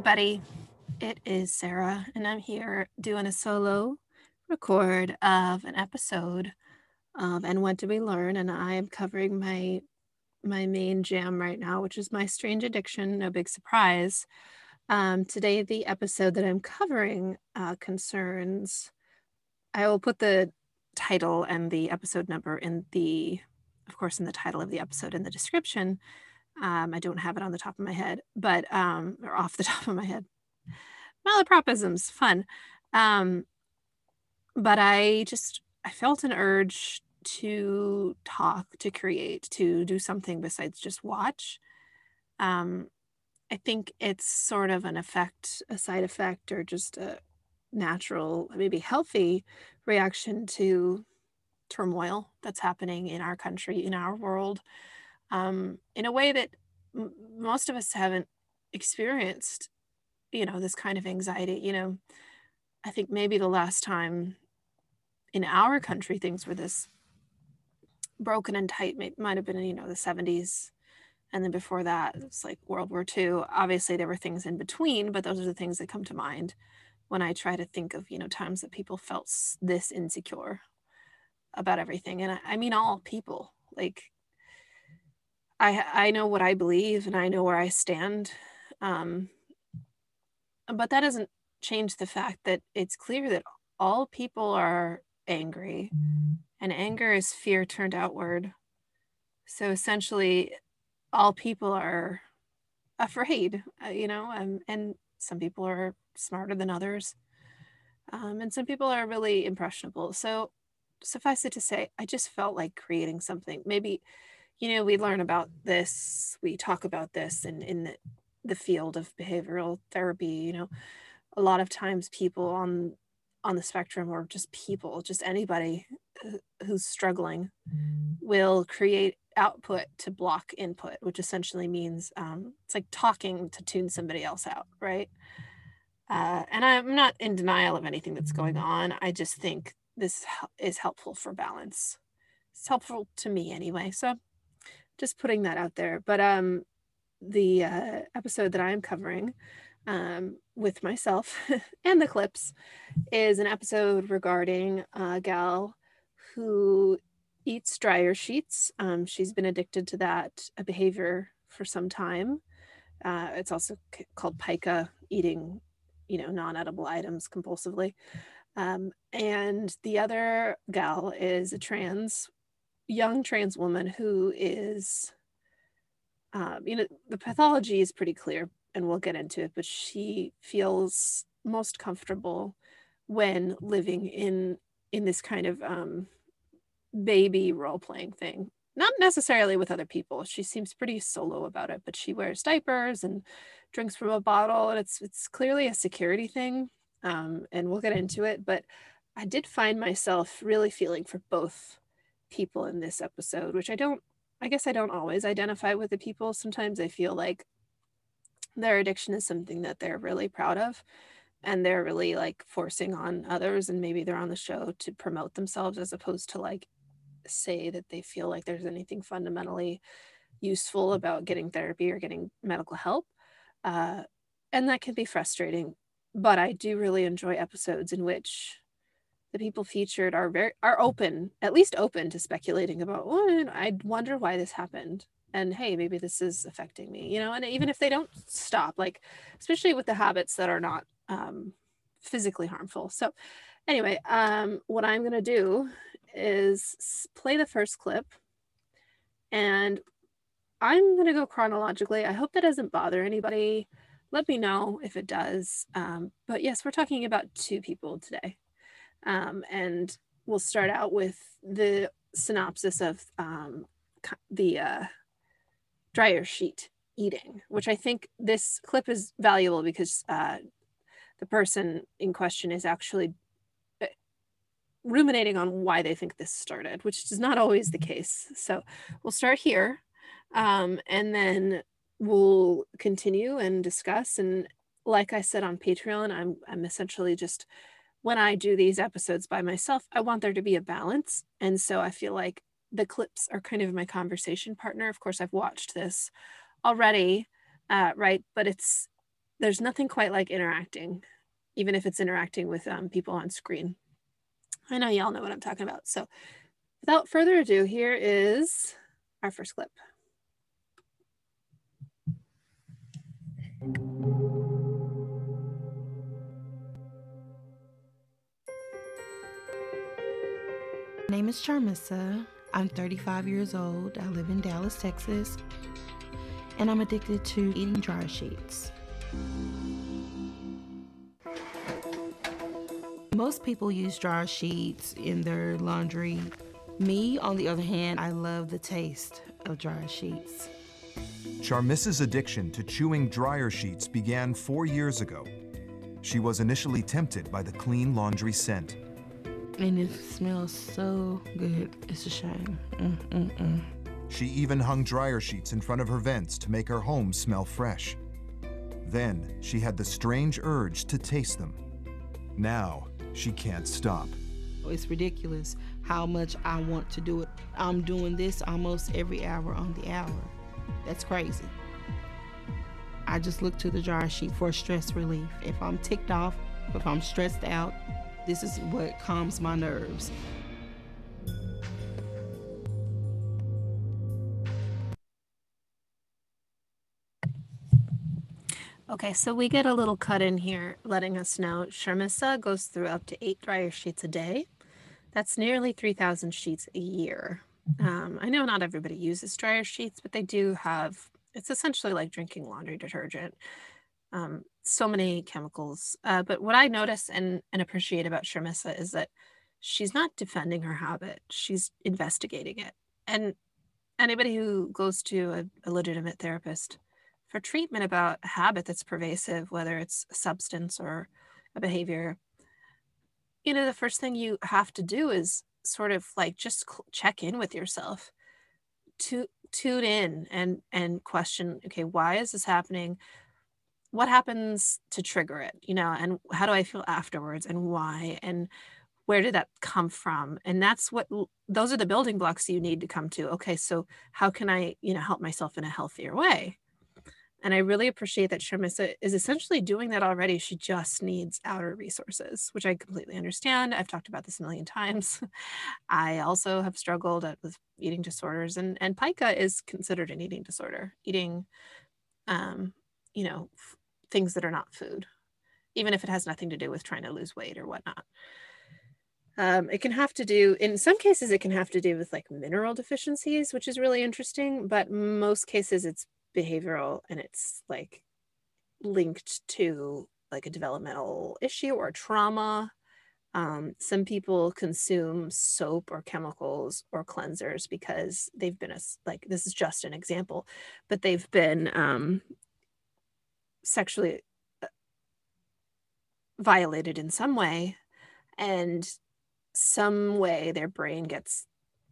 everybody. It is Sarah, and I'm here doing a solo record of an episode of And What Do We Learn? And I am covering my my main jam right now, which is my strange addiction. No big surprise. Um, today, the episode that I'm covering uh, concerns. I will put the title and the episode number in the, of course, in the title of the episode in the description. Um, I don't have it on the top of my head, but um, or off the top of my head. Malapropisms, fun. Um, but I just I felt an urge to talk, to create, to do something besides just watch. Um, I think it's sort of an effect, a side effect, or just a natural, maybe healthy reaction to turmoil that's happening in our country, in our world, um, in a way that m- most of us haven't experienced, you know, this kind of anxiety. You know, I think maybe the last time in our country things were this broken and tight may, might have been you know, the 70s. And then before that, it's like World War II. Obviously, there were things in between, but those are the things that come to mind when I try to think of, you know, times that people felt this insecure about everything. And I, I mean, all people, like, I, I know what I believe and I know where I stand. Um, but that doesn't change the fact that it's clear that all people are angry and anger is fear turned outward. So essentially, all people are afraid, uh, you know, um, and some people are smarter than others. Um, and some people are really impressionable. So suffice it to say, I just felt like creating something. Maybe, you know, we learn about this, we talk about this in, in the, the field of behavioral therapy, you know, a lot of times people on on the spectrum or just people, just anybody who's struggling will create output to block input, which essentially means um, it's like talking to tune somebody else out, right? Uh, and I'm not in denial of anything that's going on. I just think this is helpful for balance. It's helpful to me anyway. So just putting that out there. But um, the uh, episode that I'm covering um, with myself and the clips is an episode regarding a gal who eats dryer sheets. Um, she's been addicted to that behavior for some time. Uh, it's also c- called pica, eating, you know, non-edible items compulsively. Um, and the other gal is a trans, young trans woman who is, um, you know, the pathology is pretty clear, and we'll get into it. But she feels most comfortable when living in in this kind of um, baby role playing thing. Not necessarily with other people. She seems pretty solo about it, but she wears diapers and drinks from a bottle, and it's it's clearly a security thing. Um, and we'll get into it. But I did find myself really feeling for both people in this episode, which I don't. I guess I don't always identify with the people. Sometimes I feel like their addiction is something that they're really proud of and they're really like forcing on others and maybe they're on the show to promote themselves as opposed to like say that they feel like there's anything fundamentally useful about getting therapy or getting medical help. Uh, and that can be frustrating. But I do really enjoy episodes in which the people featured are very are open, at least open to speculating about. Oh, I wonder why this happened, and hey, maybe this is affecting me. You know, and even if they don't stop, like especially with the habits that are not um, physically harmful. So, anyway, um, what I'm gonna do is play the first clip and I'm going to go chronologically. I hope that doesn't bother anybody. Let me know if it does. Um, but yes, we're talking about two people today. Um, and we'll start out with the synopsis of um, the uh, dryer sheet eating, which I think this clip is valuable because uh, the person in question is actually ruminating on why they think this started, which is not always the case. So we'll start here um, and then we'll continue and discuss. And like I said on Patreon, I'm, I'm essentially just when I do these episodes by myself, I want there to be a balance. And so I feel like the clips are kind of my conversation partner. Of course, I've watched this already, uh, right? But it's there's nothing quite like interacting, even if it's interacting with um, people on screen. I know y'all know what I'm talking about. So without further ado, here is our first clip. My name is Charmissa. I'm 35 years old. I live in Dallas, Texas. And I'm addicted to eating dryer sheets. Most people use dryer sheets in their laundry. Me, on the other hand, I love the taste of dryer sheets. Charmissa's addiction to chewing dryer sheets began four years ago. She was initially tempted by the clean laundry scent. And it smells so good. It's a shame. Mm, mm, mm. She even hung dryer sheets in front of her vents to make her home smell fresh. Then she had the strange urge to taste them. Now she can't stop. It's ridiculous how much I want to do it. I'm doing this almost every hour on the hour. That's crazy. I just look to the dryer sheet for stress relief. If I'm ticked off, if I'm stressed out, this is what calms my nerves. Okay, so we get a little cut in here letting us know Charmissa goes through up to eight dryer sheets a day. That's nearly 3,000 sheets a year. Um, I know not everybody uses dryer sheets, but they do have, it's essentially like drinking laundry detergent. Um, so many chemicals. Uh, but what I notice and, and appreciate about Charmissa is that she's not defending her habit, she's investigating it. And anybody who goes to a, a legitimate therapist for treatment about a habit that's pervasive, whether it's a substance or a behavior, you know, the first thing you have to do is sort of like just check in with yourself to tune in and and question okay why is this happening what happens to trigger it you know and how do i feel afterwards and why and where did that come from and that's what those are the building blocks you need to come to okay so how can i you know help myself in a healthier way and I really appreciate that Charmissa is essentially doing that already. She just needs outer resources, which I completely understand. I've talked about this a million times. I also have struggled with eating disorders, and, and pica is considered an eating disorder, eating, um, you know, things that are not food, even if it has nothing to do with trying to lose weight or whatnot. Um, it can have to do, in some cases, it can have to do with like mineral deficiencies, which is really interesting. But most cases, it's behavioral and it's like linked to like a developmental issue or trauma. Um, some people consume soap or chemicals or cleansers because they've been a, like this is just an example, but they've been um, sexually uh, violated in some way, and some way their brain gets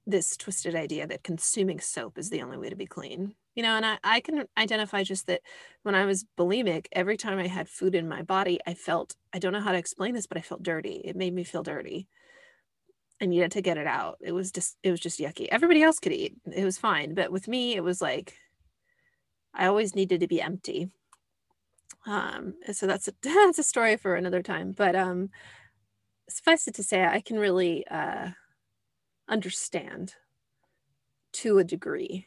this twisted idea that consuming soap is the only way to be clean. You know and I, I can identify just that when i was bulimic every time i had food in my body i felt i don't know how to explain this but i felt dirty. It made me feel dirty. I needed to get it out. It was just it was just yucky. Everybody else could eat. It was fine. But with me it was like i always needed to be empty um and so that's a that's a story for another time but um suffice it to say i can really uh understand to a degree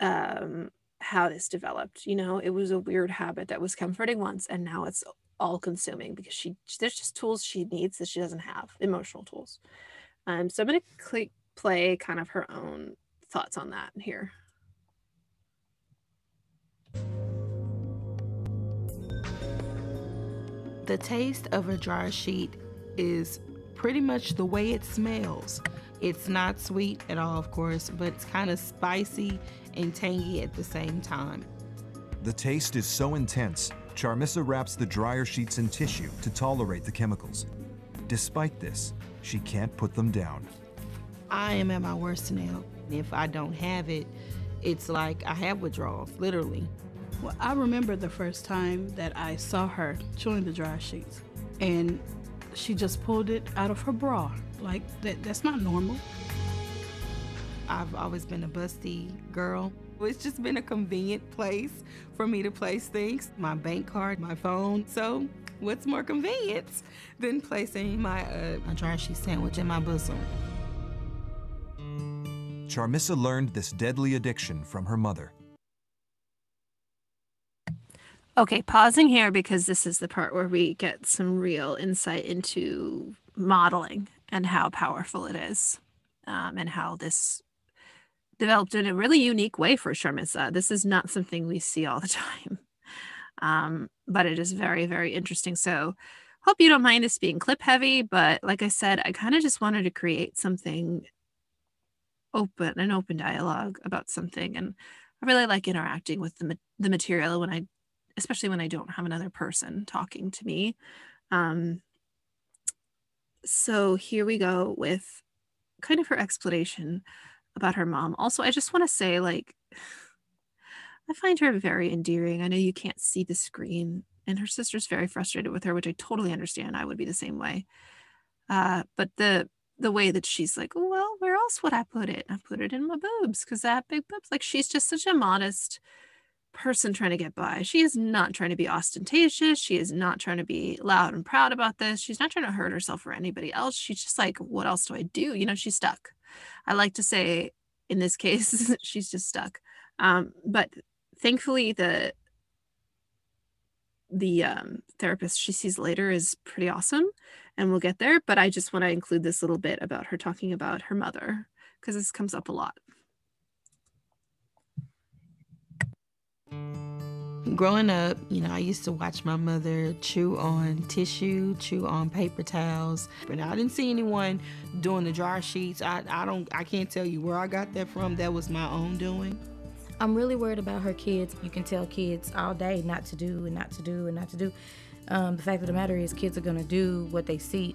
um, how this developed. You know, it was a weird habit that was comforting once, and now it's all consuming because she there's just tools she needs that she doesn't have, emotional tools. Um, so I'm gonna cl- play kind of her own thoughts on that here. The taste of a dryer sheet is pretty much the way it smells. It's not sweet at all, of course, but it's kind of spicy and tangy at the same time. The taste is so intense, Charmissa wraps the dryer sheets in tissue to tolerate the chemicals. Despite this, she can't put them down. I am at my worst now. If I don't have it, it's like I have withdrawals, literally. Well, I remember the first time that I saw her chewing the dryer sheets, and she just pulled it out of her bra. Like that that's not normal. I've always been a busty girl, It's just been a convenient place for me to place things my bank card, my phone. So, what's more convenient than placing my uh, a dry sheet sandwich in my bosom? Charmissa learned this deadly addiction from her mother. Okay, pausing here because this is the part where we get some real insight into modeling and how powerful it is, um, and how this developed in a really unique way for Charmissa. This is not something we see all the time, um, but it is very, very interesting. So, hope you don't mind this being clip heavy, but like I said, I kind of just wanted to create something open, an open dialogue about something, and I really like interacting with the the material when I, especially when I don't have another person talking to me. Um, so here we go with kind of her explanation about her mom. Also, I just want to say, like, I find her very endearing. I know you can't see the screen, and her sister's very frustrated with her, which I totally understand. I would be the same way. Uh, but the the way that she's like, well, where else would I put it? I put it in my boobs because I have big boobs. Like she's just such a modest person trying to get by. She is not trying to be ostentatious. She is not trying to be loud and proud about this. She's not trying to hurt herself or anybody else. She's just like, what else do I do? You know, she's stuck. I like to say in this case, she's just stuck. Um, but thankfully, the the um, therapist she sees later is pretty awesome, and we'll get there. But I just want to include this little bit about her talking about her mother because this comes up a lot. Growing up, you know, I used to watch my mother chew on tissue, chew on paper towels. But I didn't see anyone doing the dryer sheets. I, I don't I can't tell you where I got that from. That was my own doing. I'm really worried about her kids. You can tell kids all day not to do and not to do and not to do. Um, the fact of the matter is, kids are gonna do what they see.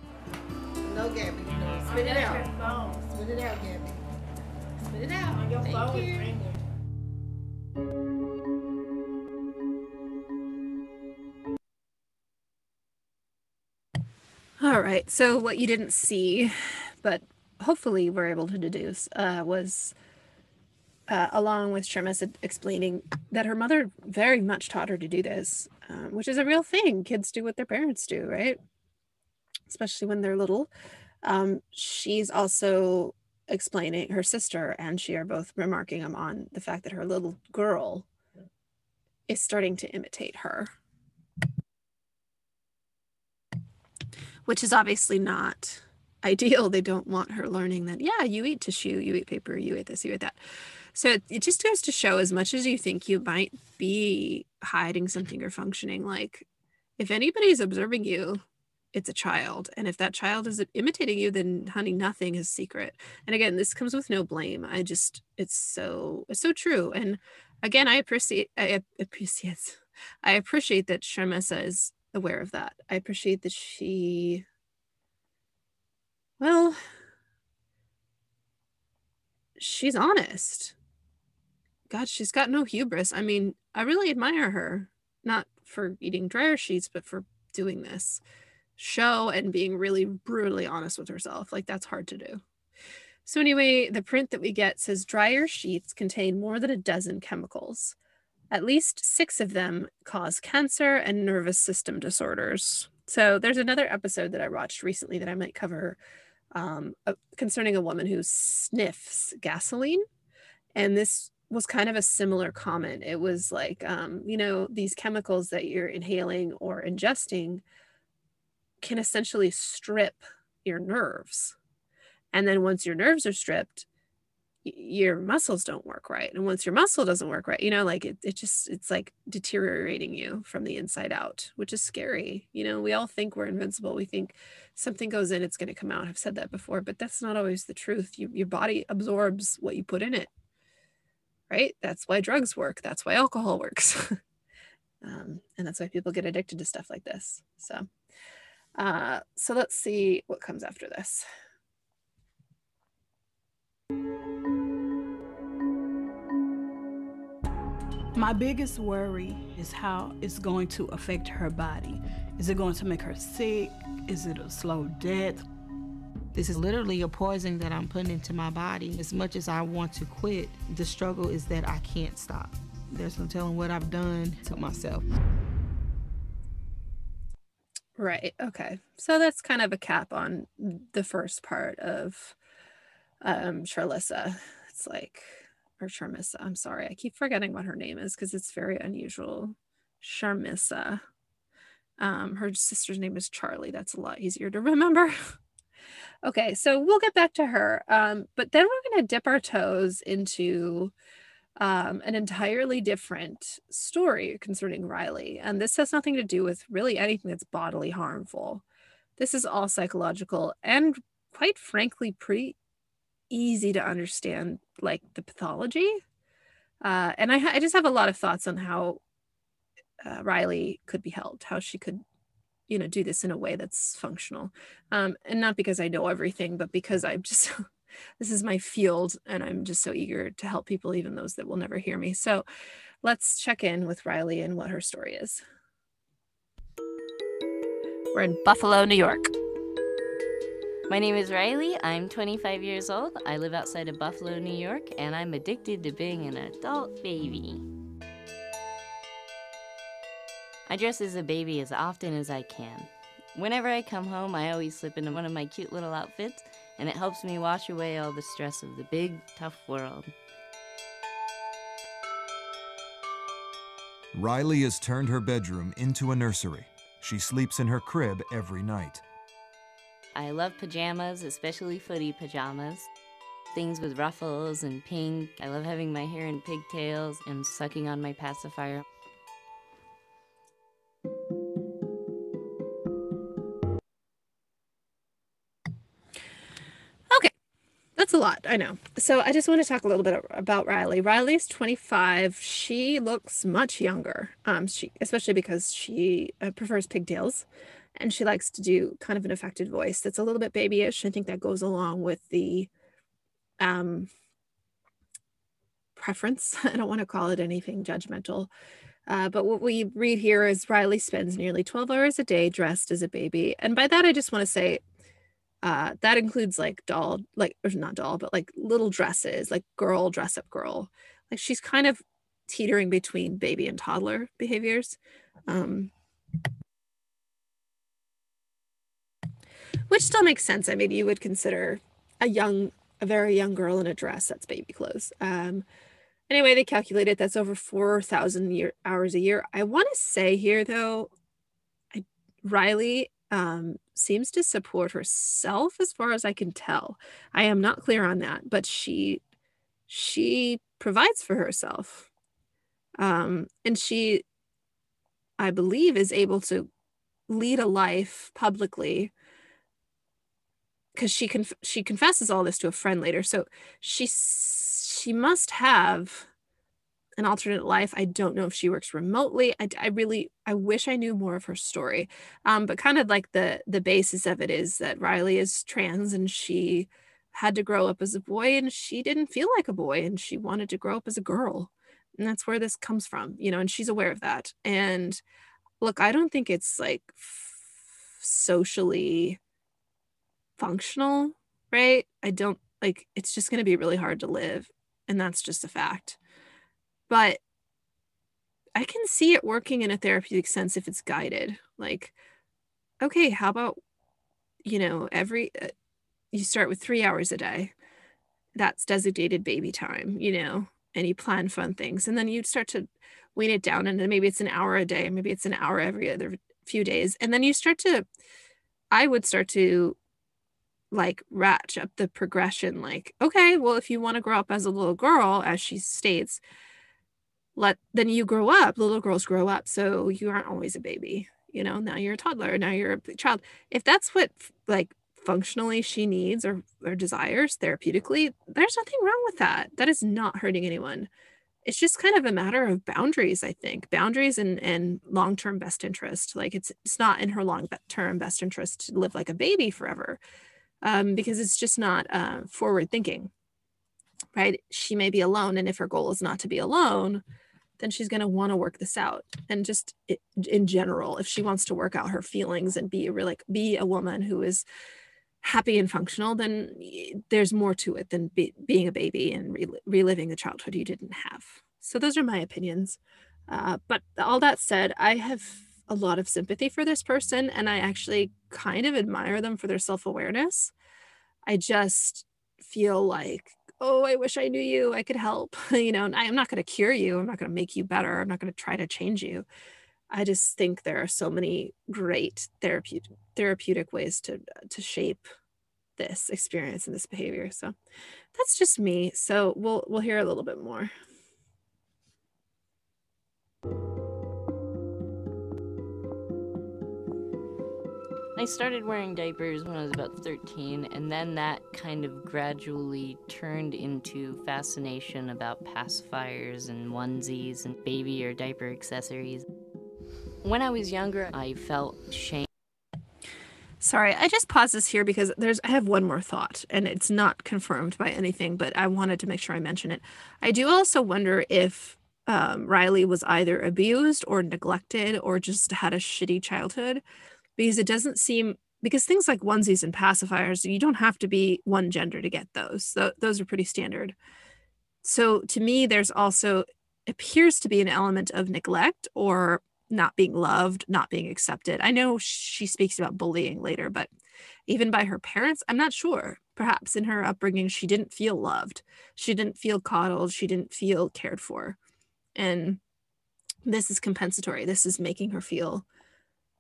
No, Gabby. Spit it out. Spit it out, Gabby. Spit it out. On your Thank phone you. Right. So what you didn't see, but hopefully were able to deduce, uh, was uh, along with Charmissa explaining that her mother very much taught her to do this, um, which is a real thing. Kids do what their parents do, right? Especially when they're little. Um, she's also explaining her sister and she are both remarking on the fact that her little girl is starting to imitate her which is obviously not ideal. They don't want her learning that, yeah, you eat tissue, you eat paper, you eat this, you eat that. So it, just goes to show as much as you think you might be hiding something or functioning, like if anybody's observing you, it's a child. And if that child is imitating you, then honey, nothing is secret. And again, this comes with no blame. I just, it's so, it's so true. And again, I appreciate, I appreciate, I appreciate that Charmissa is aware of that. I appreciate that she, well, she's honest. God, she's got no hubris. I mean, I really admire her, not for eating dryer sheets, but for doing this show and being really brutally honest with herself. Like, that's hard to do. So, anyway, the print that we get says dryer sheets contain more than a dozen chemicals. At least six of them cause cancer and nervous system disorders. So there's another episode that I watched recently that I might cover um, uh, concerning a woman who sniffs gasoline. And this was kind of a similar comment. It was like, um, you know, these chemicals that you're inhaling or ingesting can essentially strip your nerves. And then once your nerves are stripped, your muscles don't work right and once your muscle doesn't work right you know like it, it just it's like deteriorating you from the inside out which is scary you know? We all think we're invincible. We think something goes in it's going to come out. I've said that before but that's not always the truth. You, your body absorbs what you put in it right? That's why drugs work. That's why alcohol works. Um, and that's why people get addicted to stuff like this. So uh, so let's see what comes after this My biggest worry is how it's going to affect her body. Is it going to make her sick? Is it a slow death? This is literally a poison that I'm putting into my body. As much as I want to quit, the struggle is that I can't stop. There's no telling what I've done to myself. Right. Okay. So that's kind of a cap on the first part of um Charlissa. It's like or Charmissa. I'm sorry. I keep forgetting what her name is because it's very unusual. Charmissa. Um, her sister's name is Charlie. That's a lot easier to remember. okay, so we'll get back to her. Um, but then we're going to dip our toes into um, an entirely different story concerning Riley. And this has nothing to do with really anything that's bodily harmful. This is all psychological and, quite frankly, pretty easy to understand, like the pathology. Uh, and I, I just have a lot of thoughts on how uh, Riley could be helped, how she could, you know, do this in a way that's functional. Um, and not because I know everything, but because I'm just, this is my field and I'm just so eager to help people, even those that will never hear me. So let's check in with Riley and what her story is. We're in Buffalo, New York. My name is Riley. I'm 25 years old. I live outside of Buffalo, New York, and I'm addicted to being an adult baby. I dress as a baby as often as I can. Whenever I come home, I always slip into one of my cute little outfits, and it helps me wash away all the stress of the big, tough world. Riley has turned her bedroom into a nursery. She sleeps in her crib every night. I love pajamas, especially footy pajamas. Things with ruffles and pink. I love having my hair in pigtails and sucking on my pacifier. Okay. That's a lot, I know. So I just want to talk a little bit about Riley. Riley's 25. She looks much younger, um, she especially because she uh, prefers pigtails, and she likes to do kind of an affected voice that's a little bit babyish. I think that goes along with the um, preference. I don't want to call it anything judgmental. Uh, but what we read here is Riley spends nearly 12 hours a day dressed as a baby. And by that, I just want to say uh, that includes like doll, like, or not doll, but like little dresses, like girl dress up girl. Like she's kind of teetering between baby and toddler behaviors. Um, which still makes sense. I mean, you would consider a young, a very young girl in a dress that's baby clothes. Um, anyway, they calculated that's over 4,000 year hours a year. I want to say here though, I, Riley um, seems to support herself as far as I can tell. I am not clear on that, but she she provides for herself. Um, and she I believe is able to lead a life publicly because she conf- she confesses all this to a friend later. So she she must have an alternate life. I don't know if she works remotely. I, I really, I wish I knew more of her story. Um, but kind of like the the basis of it is that Riley is trans and she had to grow up as a boy and she didn't feel like a boy and she wanted to grow up as a girl. And that's where this comes from, you know, and she's aware of that. And look, I don't think it's like f- socially functional, right? I don't like it's just going to be really hard to live. And that's just a fact but I can see it working in a therapeutic sense if it's guided. Like, okay, how about, you know, every, uh, you start with three hours a day. That's designated baby time, you know, and you plan fun things. And then you start to wean it down. And then maybe it's an hour a day, maybe it's an hour every other few days. And then you start to, I would start to like ratchet up the progression. Like, okay, well, if you want to grow up as a little girl, as she states, let then you grow up little girls grow up so you aren't always a baby you know now you're a toddler now you're a child. If that's what like functionally she needs or, or desires therapeutically there's nothing wrong with that. That is not hurting anyone. It's just kind of a matter of boundaries i think boundaries and and long-term best interest. Like it's it's not in her long-term best interest to live like a baby forever um, because it's just not uh, forward thinking right she may be alone and if her goal is not to be alone then she's going to want to work this out and just in general if she wants to work out her feelings and be like be a woman who is happy and functional, then there's more to it than be, being a baby and re- reliving the childhood you didn't have. So those are my opinions. Uh, but all that said, I have a lot of sympathy for this person, and I actually kind of admire them for their self awareness. I just feel like, oh, I wish I knew you. I could help. you know, I'm not going to cure you. I'm not going to make you better. I'm not going to try to change you. I just think there are so many great therapeutic therapeutic ways to to shape this experience and this behavior. So that's just me. So we'll we'll hear a little bit more. I started wearing diapers when I was about 13, and then that kind of gradually turned into fascination about pacifiers and onesies and baby or diaper accessories. When I was younger, I felt shame. Sorry, I just paused this here because there's I have one more thought and it's not confirmed by anything, but I wanted to make sure I mention it. I do also wonder if um, Riley was either abused or neglected or just had a shitty childhood because it doesn't seem because things like onesies and pacifiers you don't have to be one gender to get those. So those are pretty standard. So to me there's also appears to be an element of neglect or not being loved not being accepted. I know she speaks about bullying later but even by her parents i'm not sure. Perhaps in her upbringing she didn't feel loved. She didn't feel coddled. She didn't feel cared for. And this is compensatory. This is making her feel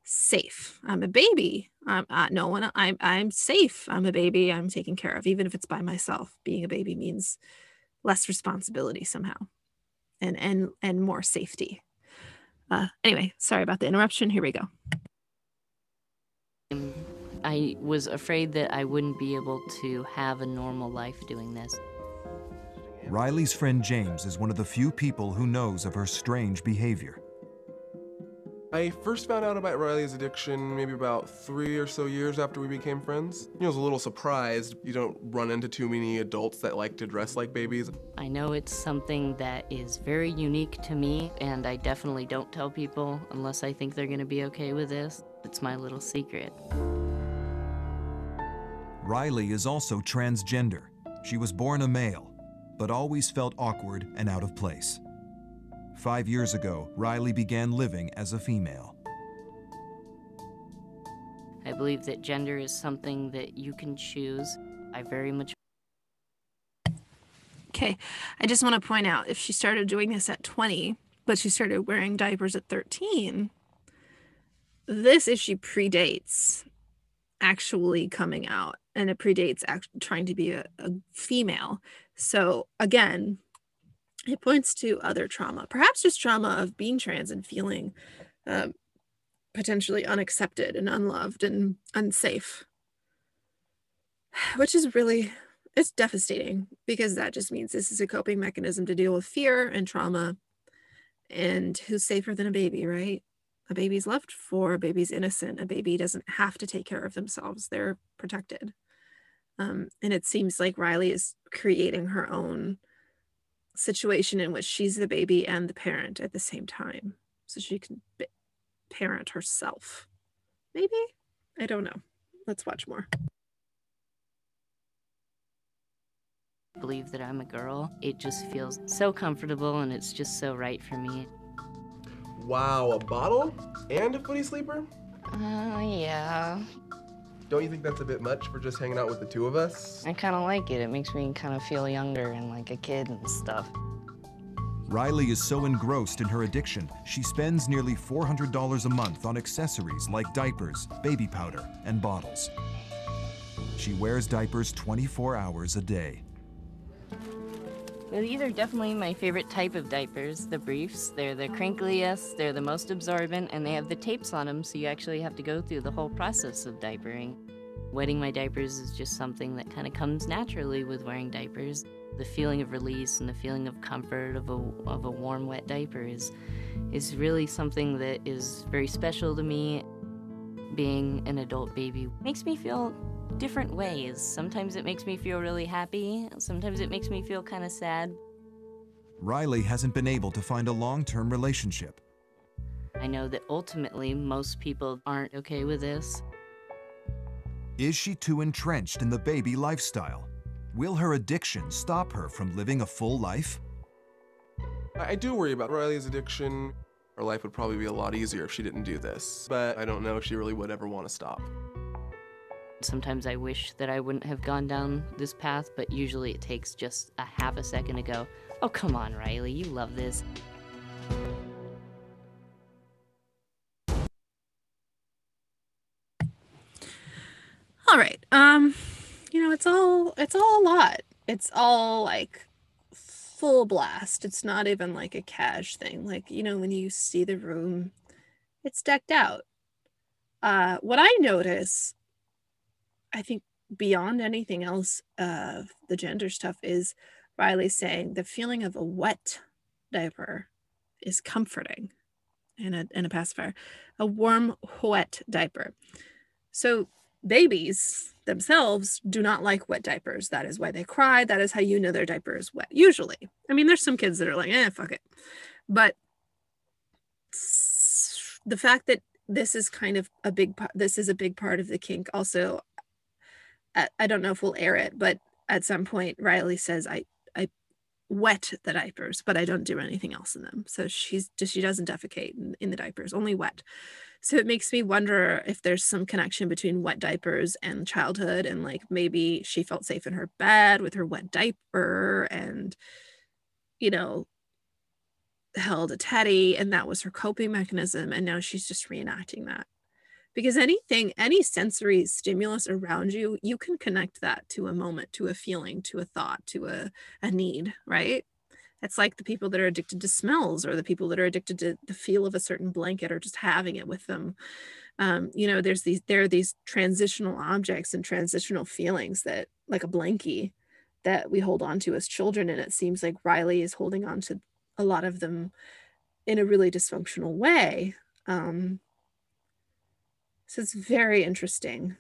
safe. I'm a baby. I'm uh, no one. I'm I'm safe. I'm a baby. I'm taken care of, even if it's by myself. Being a baby means less responsibility somehow, and and and more safety. Uh, anyway, sorry about the interruption. Here we go. I was afraid that I wouldn't be able to have a normal life doing this. Riley's friend James is one of the few people who knows of her strange behavior. I first found out about Riley's addiction maybe about three or so years after we became friends. You know, I was a little surprised. You don't run into too many adults that like to dress like babies. I know it's something that is very unique to me, and I definitely don't tell people unless I think they're gonna be okay with this. It's my little secret. Riley is also transgender. She was born a male, but always felt awkward and out of place. Five years ago, Riley began living as a female. I believe that gender is something that you can choose. I very much. Okay, I just want to point out if she started doing this at 20, but she started wearing diapers at 13, this issue predates actually coming out and it predates act- trying to be a, a female. So, again, it points to other trauma, perhaps just trauma of being trans and feeling um, potentially unaccepted and unloved and unsafe, which is really it's devastating because that just means this is a coping mechanism to deal with fear and trauma. And who's safer than a baby, right? A baby's loved for, a baby's innocent, a baby doesn't have to take care of themselves, they're protected. Um, and it seems like Riley is creating her own situation in which she's the baby and the parent at the same time so she can parent herself. Maybe? I don't know. Let's watch more. Believe that i'm a girl. It just feels so comfortable and it's just so right for me. Wow a bottle and a footy sleeper? Uh yeah don't you think that's a bit much for just hanging out with the two of us? I kind of like it. It makes me kind of feel younger and like a kid and stuff. Riley is so engrossed in her addiction, she spends nearly $400 a month on accessories like diapers, baby powder, and bottles. She wears diapers 24 hours a day. These are definitely my favorite type of diapers, the briefs. They're the crinkliest, they're the most absorbent, and they have the tapes on them, so you actually have to go through the whole process of diapering. Wetting my diapers is just something that kind of comes naturally with wearing diapers. The feeling of release and the feeling of comfort of a, of a warm, wet diaper is, is really something that is very special to me. Being an adult baby makes me feel different ways. Sometimes it makes me feel really happy, sometimes it makes me feel kind of sad. Riley hasn't been able to find a long term relationship. I know that ultimately most people aren't okay with this. Is she too entrenched in the baby lifestyle? Will her addiction stop her from living a full life? I I do worry about Riley's addiction. Her life would probably be a lot easier if she didn't do this, but I don't know if she really would ever want to stop. Sometimes I wish that I wouldn't have gone down this path, but usually it takes just a half a second to go, oh, come on, Riley, you love this. All right. Um, you know, it's all it's all a lot. It's all like full blast. It's not even like a cash thing. Like, you know, when you see the room, it's decked out. Uh what I notice, I think beyond anything else of the gender stuff is Riley saying the feeling of a wet diaper is comforting in a in a pacifier. A warm, wet diaper. So babies themselves do not like wet diapers. That is why they cry. That is how you know their diaper is wet. Usually. I mean, there's some kids that are like, eh, fuck it. But the fact that this is kind of a big part, this is a big part of the kink. Also, I, I don't know if we'll air it, but at some point, Riley says, I, I wet the diapers, but I don't do anything else in them. So she's just she doesn't defecate in, in the diapers, only wet. So it makes me wonder if there's some connection between wet diapers and childhood, and like maybe she felt safe in her bed with her wet diaper, and you know, held a teddy, and that was her coping mechanism, and now she's just reenacting that. Because anything, any sensory stimulus around you, you can connect that to a moment, to a feeling, to a thought, to a, a need, right? It's like the people that are addicted to smells or the people that are addicted to the feel of a certain blanket or just having it with them. Um, you know, there's these there are these transitional objects and transitional feelings that like a blankie that we hold on to as children. And it seems like Riley is holding on to a lot of them in a really dysfunctional way. Um, so it's very interesting.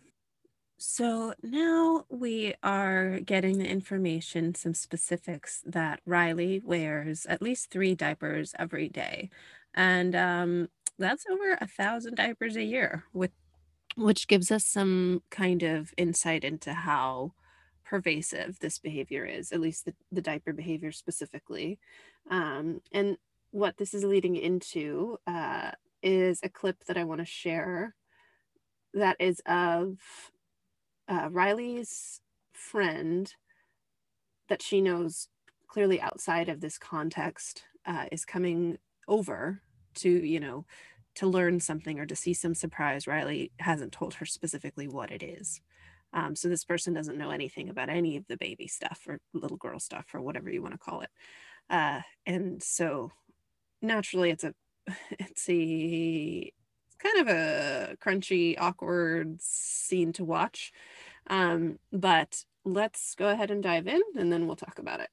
So now we are getting the information, some specifics that Riley wears at least three diapers every day. And um, that's over a thousand diapers a year, with, which gives us some kind of insight into how pervasive this behavior is, at least the, the diaper behavior specifically. Um, and what this is leading into uh, is a clip that I want to share that is of uh, Riley's friend that she knows clearly outside of this context uh, is coming over to, you know, to learn something or to see some surprise. Riley hasn't told her specifically what it is. Um, so this person doesn't know anything about any of the baby stuff or little girl stuff or whatever you want to call it. Uh, and so naturally it's a it's a kind of a crunchy, awkward scene to watch. Um, but let's go ahead and dive in and then we'll talk about it.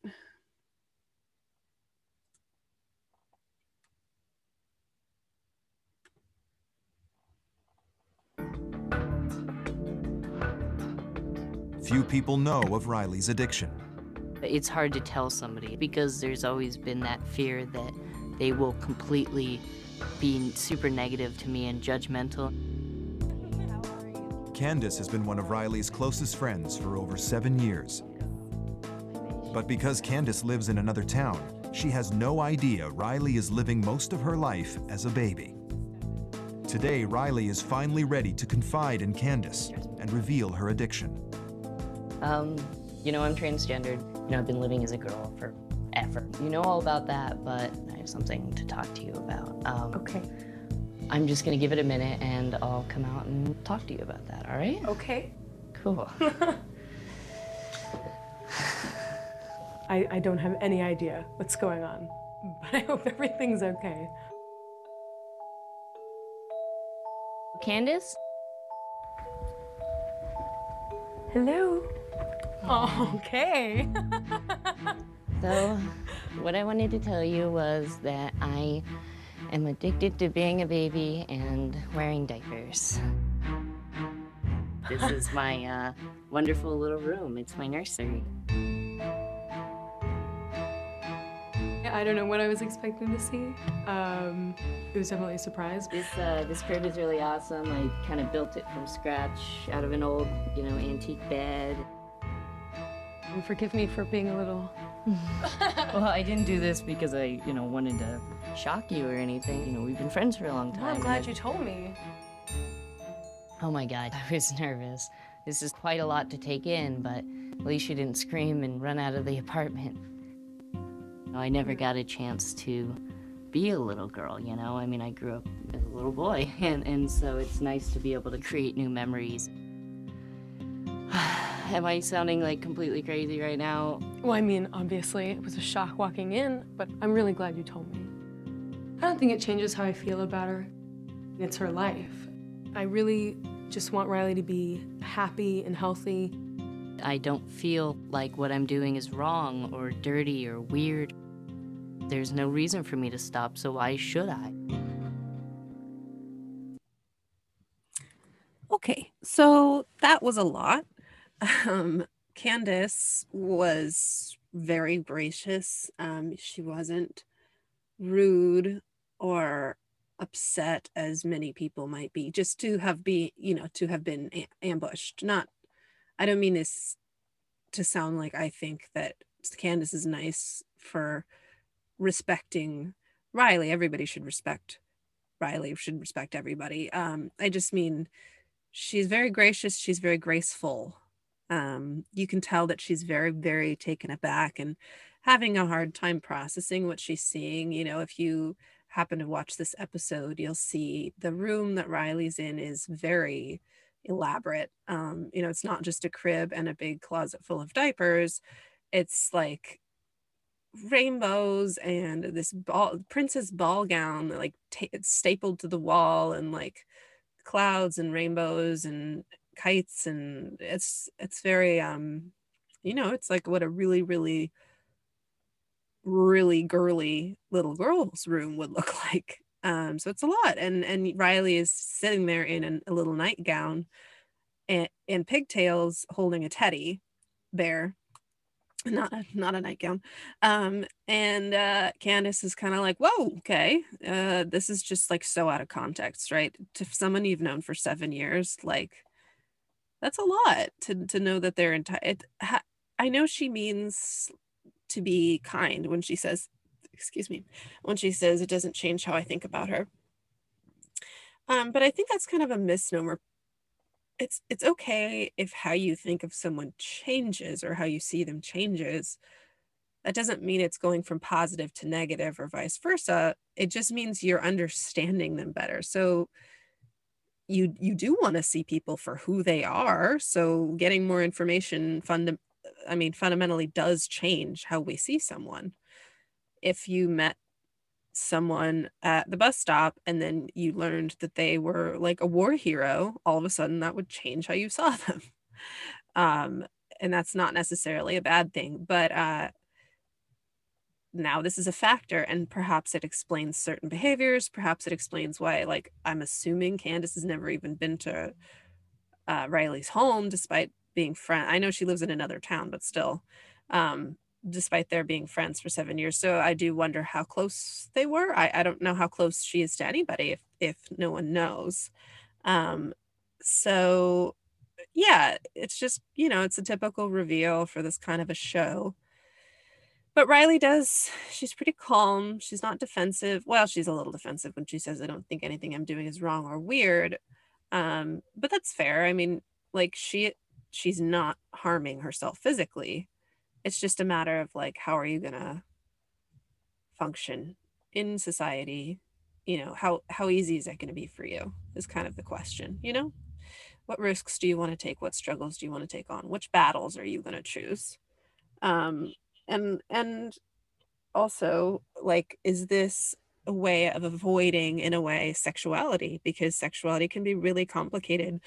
Few people know of Riley's addiction. It's hard to tell somebody because there's always been that fear that they will completely be super negative to me and judgmental. Candace has been one of Riley's closest friends for over seven years. But because Candace lives in another town, she has no idea Riley is living most of her life as a baby. Today, Riley is finally ready to confide in Candace and reveal her addiction. Um, you know, I'm transgendered. You know, I've been living as a girl forever. You know all about that, but I have something to talk to you about. Um, Okay. I'm just gonna give it a minute and I'll come out and talk to you about that, all right? Okay. Cool. I, I don't have any idea what's going on, but I hope everything's okay. Candace? Hello. Oh, okay. So, what I wanted to tell you was that I am addicted to being a baby and wearing diapers. This is my uh, wonderful little room. It's my nursery. I don't know what I was expecting to see. Um, it was definitely a surprise. This uh, this crib is really awesome. I kind of built it from scratch out of an old, you know, antique bed. And forgive me for being a little. well, I didn't do this because I, you know, wanted to shock you or anything. You know, we've been friends for a long time. I'm and glad I- you told me. Oh my god, I was nervous. This is quite a lot to take in, but at least you didn't scream and run out of the apartment. I never got a chance to be a little girl, you know? I mean, I grew up as a little boy, and, and so it's nice to be able to create new memories. Am I sounding like completely crazy right now? Well, I mean, obviously, it was a shock walking in, but I'm really glad you told me. I don't think it changes how I feel about her. It's her life. I really just want Riley to be happy and healthy. I don't feel like what I'm doing is wrong or dirty or weird. There's no reason for me to stop, so why should I? Okay, so that was a lot. Um, Candace was very gracious. Um, she wasn't rude or upset as many people might be. Just to have be, you know, to have been a- ambushed. Not, I don't mean this to sound like I think that Candace is nice for respecting Riley. Everybody should respect Riley. Should respect everybody. Um, I just mean she's very gracious she's very graceful um, you can tell that she's very very taken aback and having a hard time processing what she's seeing you know if you happen to watch this episode you'll see the room that riley's in is very elaborate um, you know it's not just a crib and a big closet full of diapers it's like rainbows and this ball princess ball gown like it's stapled to the wall and like clouds and rainbows and kites and it's it's very um you know it's like what a really really really girly little girl's room would look like. Um so it's a lot and and riley is sitting there in an, a little nightgown and, and pigtails holding a teddy bear not a not a nightgown. Um and uh candace is kind of like whoa okay uh this is just like so out of context right? To someone you've known for seven years like that's a lot to to know that they're entire i know she means to be kind when she says excuse me when she says it doesn't change how i think about her. Um but i think that's kind of a misnomer. It's it's okay if how you think of someone changes or how you see them changes. That doesn't mean it's going from positive to negative or vice versa. It just means you're understanding them better. So you you do want to see people for who they are so getting more information fund i mean fundamentally does change how we see someone. If you met someone at the bus stop and then you learned that they were like a war hero all of a sudden that would change how you saw them. Um and that's not necessarily a bad thing but uh now this is a factor and perhaps it explains certain behaviors perhaps it explains why like i'm assuming candace has never even been to uh, riley's home despite being friend i know she lives in another town but still um despite their being friends for seven years. So i do wonder how close they were. I, I don't know how close she is to anybody if if no one knows. Um so yeah it's just you know it's a typical reveal for this kind of a show but Riley does, she's pretty calm. She's not defensive. Well, she's a little defensive when she says, I don't think anything I'm doing is wrong or weird. Um, but that's fair. I mean, like she she's not harming herself physically. It's just a matter of like, how are you gonna function in society? You know, how how easy is that gonna be for you? Is kind of the question, you know? What risks do you want to take? What struggles do you want to take on? Which battles are you gonna choose? Um, and and also like is this a way of avoiding in a way sexuality? Because sexuality can be really complicated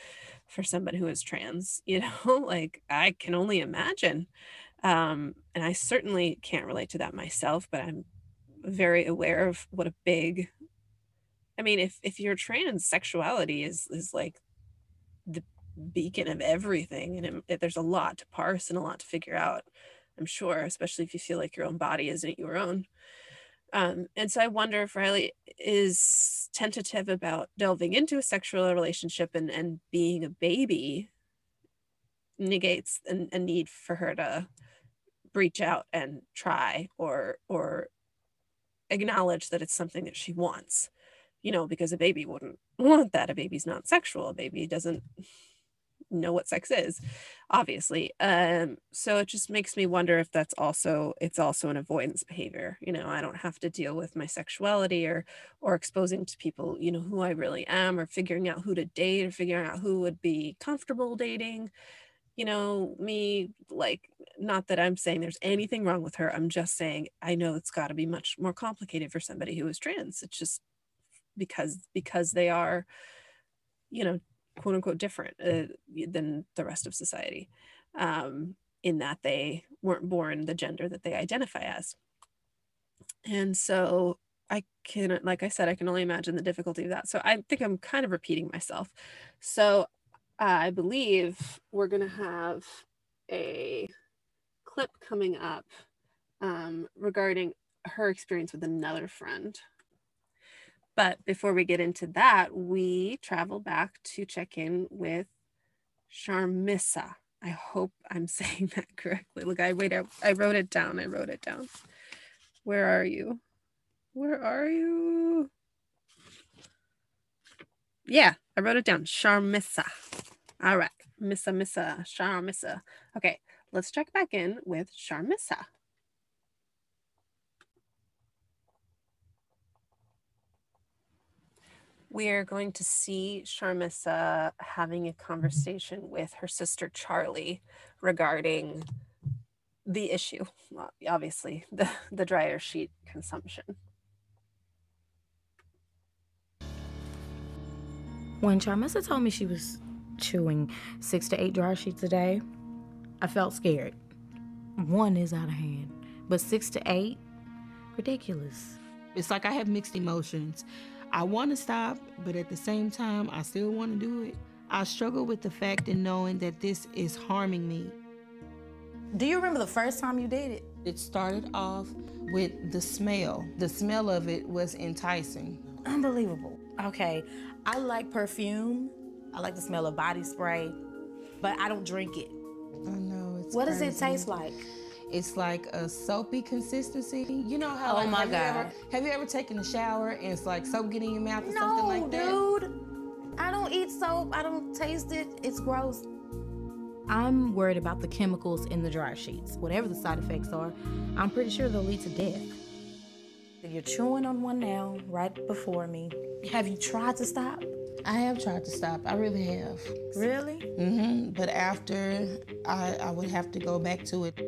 for somebody who is trans you know? Like i can only imagine. Um and i certainly can't relate to that myself but i'm very aware of what a big i mean if if you're trans sexuality is is like the beacon of everything and it- there's a lot to parse and a lot to figure out I'm sure, especially if you feel like your own body isn't your own. Um, and so I wonder if Riley is tentative about delving into a sexual relationship and, and being a baby negates a, need for her to reach out and try or or acknowledge that it's something that she wants you know because a baby wouldn't want that a baby's not sexual a baby doesn't know what sex is obviously um so it just makes me wonder if that's also it's also an avoidance behavior you know i don't have to deal with my sexuality or or exposing to people you know who i really am or figuring out who to date or figuring out who would be comfortable dating. You know me like not that i'm saying there's anything wrong with her i'm just saying i know it's got to be much more complicated for somebody who is trans it's just because because they are you know quote unquote different uh, than the rest of society um, in that they weren't born the gender that they identify as. And so i can like i said i can only imagine the difficulty of that. So i think i'm kind of repeating myself. So I believe we're going to have a clip coming up um, regarding her experience with another friend. But before we get into that, we travel back to check in with Sharmissa. I hope I'm saying that correctly. Look, I wait, I, wrote it down. I wrote it down. Where are you? Where are you? Yeah, I wrote it down. Sharmissa. All right. Missa Missa. Sharmissa. Okay, let's check back in with Sharmissa. We're going to see Sharmissa having a mm-hmm. conversation with her sister Charlie regarding the issue, well, obviously, the, the dryer sheet consumption. When Charmissa told me she was chewing six to eight dryer sheets a day, I felt scared. One is out of hand, but six to eight, ridiculous. It's like I have mixed emotions. I want to stop, but at the same time, I still want to do it. I struggle with the fact in knowing that this is harming me. Do you remember the first time you did it? It started off with the smell. The smell of it was enticing. Unbelievable. Okay, I like perfume. I like the smell of body spray, but I don't drink it. I know. It's What does it taste like? It's like a soapy consistency. You know how? Oh like, my have You ever, God. have you ever taken a shower and it's like soap getting in your mouth or something No, like that? No, dude. I don't eat soap. I don't taste it. It's gross. I'm worried about the chemicals in the dryer sheets. Whatever the side effects are, I'm pretty sure they'll lead to death. You're chewing on one now, right before me. Have you tried to stop? I have tried to stop. I really have. Really? Mm-hmm. But after, I, I would have to go back to it.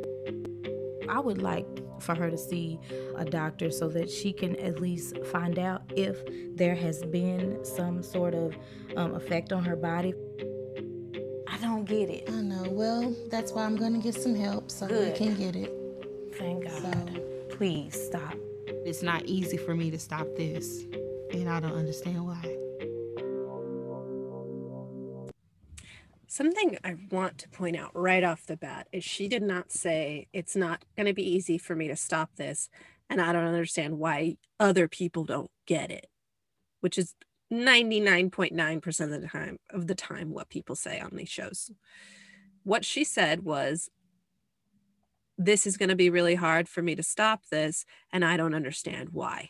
I would like for her to see a doctor so that she can at least find out if there has been some sort of um, effect on her body. I don't get it. I know. Well, that's why I'm gonna get some help so Good. we can get it. Thank God. So- Please stop. It's not easy for me to stop this, and I don't understand why. Something I want to point out right off the bat is she did not say it's not going to be easy for me to stop this. And I don't understand why other people don't get it, which is 99.9% of the time of the time what people say on these shows. What she said was, this is going to be really hard for me to stop this. And I don't understand why.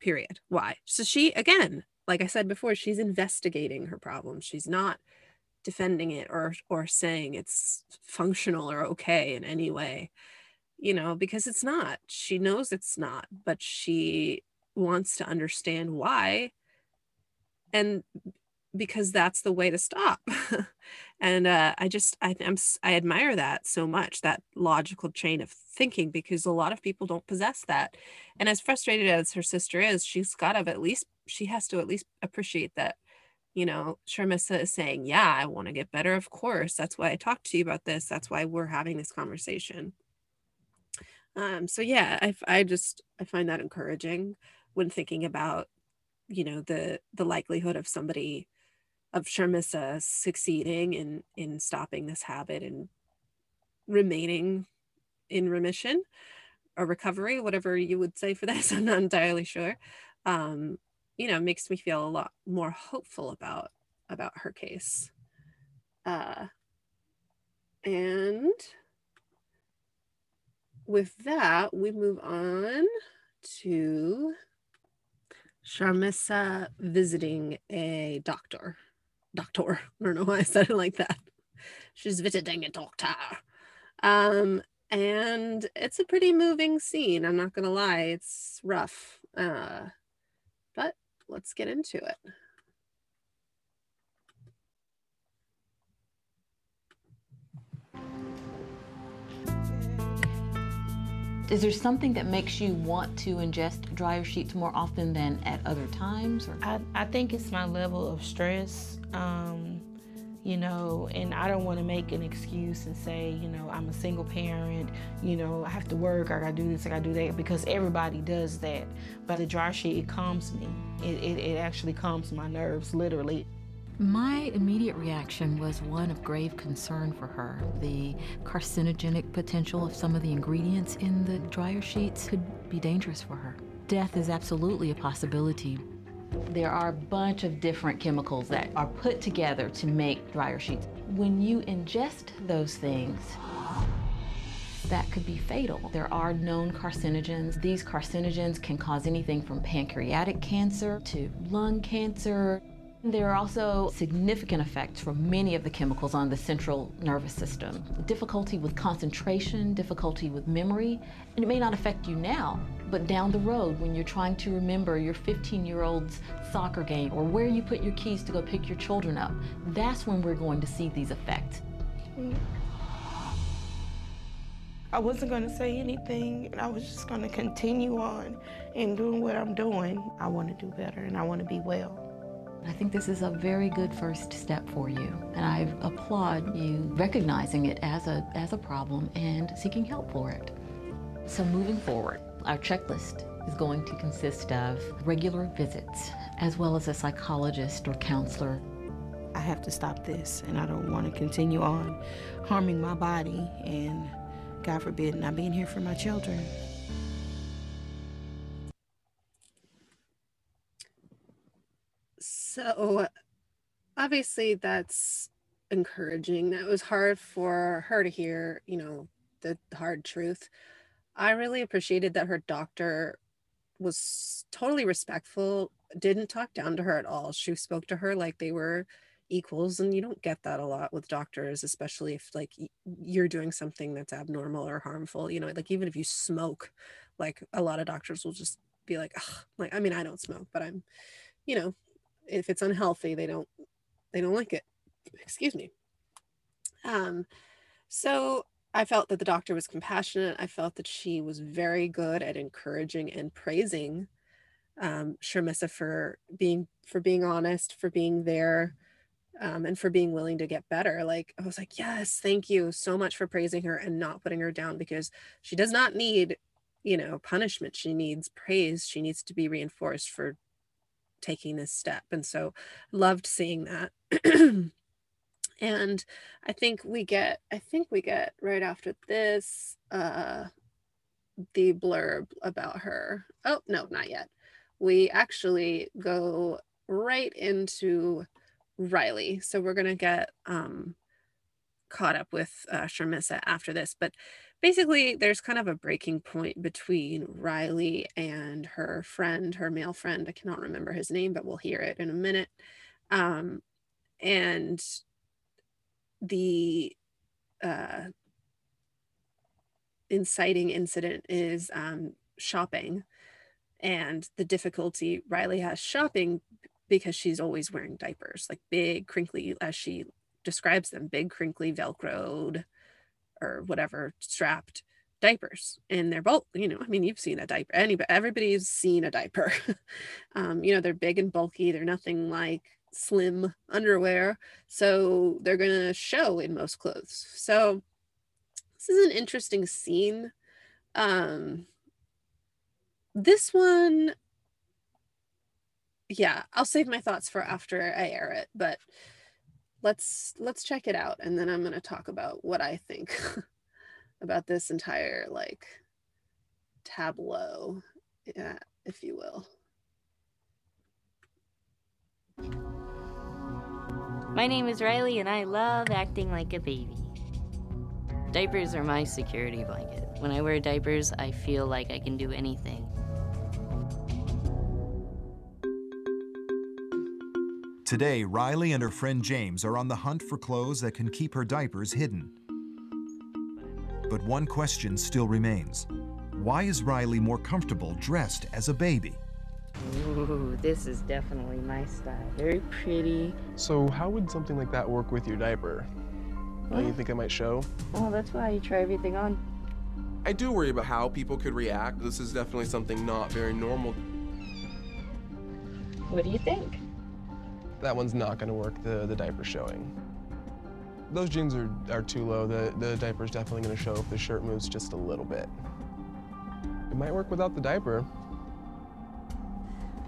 Period. Why? So she, again, like I said before, she's investigating her problem. She's not defending it or or saying it's functional or okay in any way you know because it's not. She knows it's not but she wants to understand why. And because that's the way to stop. And uh, i just I, I'm, I admire that so much that logical chain of thinking because a lot of people don't possess that. And as frustrated as her sister is she's got to at least she has to at least appreciate that you know, Sharmissa is saying, Yeah, I want to get better. Of course. That's why I talked to you about this. That's why we're having this conversation. Um, so yeah, I, I just I find that encouraging when thinking about, you know, the the likelihood of somebody of Sharmissa succeeding in in stopping this habit and remaining in remission. a recovery, whatever you would say for this. I'm not entirely sure. Um, you know, makes me feel a lot more hopeful about about her case. Uh, and with that, we move on to Sharmissa visiting a doctor. Doctor. I don't know why I said it like that. She's visiting a doctor. Um, and it's a pretty moving scene. I'm not gonna lie, it's rough. Uh, let's get into it. Is there something that makes you want to ingest dryer sheets more often than at other times? Or? I, I think it's my level of stress. Um, you know, and I don't want to make an excuse and say, you know, I'm a single parent, you know, I have to work, I gotta do this, I gotta do that, because everybody does that. But the dryer sheet, it calms me. It, it, it actually calms my nerves, literally. My immediate reaction was one of grave concern for her. The carcinogenic potential of some of the ingredients in the dryer sheets could be dangerous for her. Death is absolutely a possibility. There are a bunch of different chemicals that are put together to make dryer sheets. When you ingest those things, that could be fatal. There are known carcinogens. These carcinogens can cause anything from pancreatic cancer to lung cancer. There are also significant effects from many of the chemicals on the central nervous system. Difficulty with concentration, difficulty with memory, and it may not affect you now, but down the road when you're trying to remember your 15 year old's soccer game or where you put your keys to go pick your children up, that's when we're going to see these effects. I wasn't going to say anything. And I was just going to continue on and doing what I'm doing. I want to do better and I want to be well. I think this is a very good first step for you, and I applaud you recognizing it as a, as a problem and seeking help for it. So moving forward, our checklist is going to consist of regular visits, as well as a psychologist or counselor. I have to stop this, and I don't want to continue on harming my body and, God forbid, not being here for my children. So obviously that's encouraging. That was hard for her to hear, you know, the hard truth. I really appreciated that her doctor was totally respectful, didn't talk down to her at all. She spoke to her like they were equals and you don't get that a lot with doctors especially if like you're doing something that's abnormal or harmful you know like even if you smoke like a lot of doctors will just be like like i mean i don't smoke but i'm you know if it's unhealthy they don't they don't like it. Excuse me. Um so i felt that the doctor was compassionate. I felt that she was very good at encouraging and praising um sharmissa for being for being honest for being there um, and for being willing to get better. Like i was like yes thank you so much for praising her and not putting her down because she does not need you know punishment. She needs praise. She needs to be reinforced for taking this step. And so loved seeing that. and I think we get, I think we get right after this, uh, the blurb about her. Oh, no, not yet. We actually go right into Riley. So we're going to get um, caught up with uh, Sharmissa after this. But basically there's kind of a breaking point between Riley and her friend, her male friend. I cannot remember his name, but we'll hear it in a minute. Um, and the uh, inciting incident is um, shopping and the difficulty Riley has shopping because she's always wearing diapers, like big, crinkly, as she describes them, big, crinkly, velcroed or whatever strapped diapers and they're both you know i mean you've seen a diaper anybody everybody's seen a diaper. Um, you know they're big and bulky they're nothing like slim underwear so they're going to show in most clothes. So this is an interesting scene. Um this one yeah i'll save my thoughts for after i air it but let's let's check it out and then i'm going to talk about what i think about this entire like tableau, yeah, if you will. My name is Riley, and I love acting like a baby. Diapers are my security blanket. When I wear diapers, I feel like I can do anything. Today, Riley and her friend James are on the hunt for clothes that can keep her diapers hidden. But one question still remains. Why is Riley more comfortable dressed as a baby? Ooh, this is definitely my style. Very pretty. So how would something like that work with your diaper? Don't you think I might show? Well, that's why you try everything on. I do worry about how people could react. This is definitely something not very normal. What do you think? That one's not gonna work, the, the diaper showing. Those jeans are, are too low. The, the diaper's definitely gonna show if the shirt moves just a little bit. It might work without the diaper.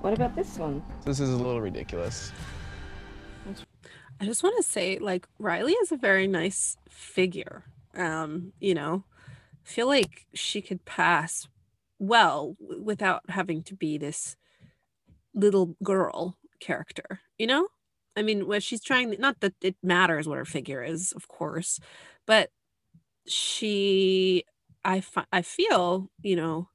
What about this one? This is a little ridiculous. I just want to say, like, Riley is a very nice figure. Um, you know, I feel like she could pass well without having to be this little girl character, you know? I mean, what she's trying, not that it matters what her figure is, of course, but she, I, fi- I feel, you know,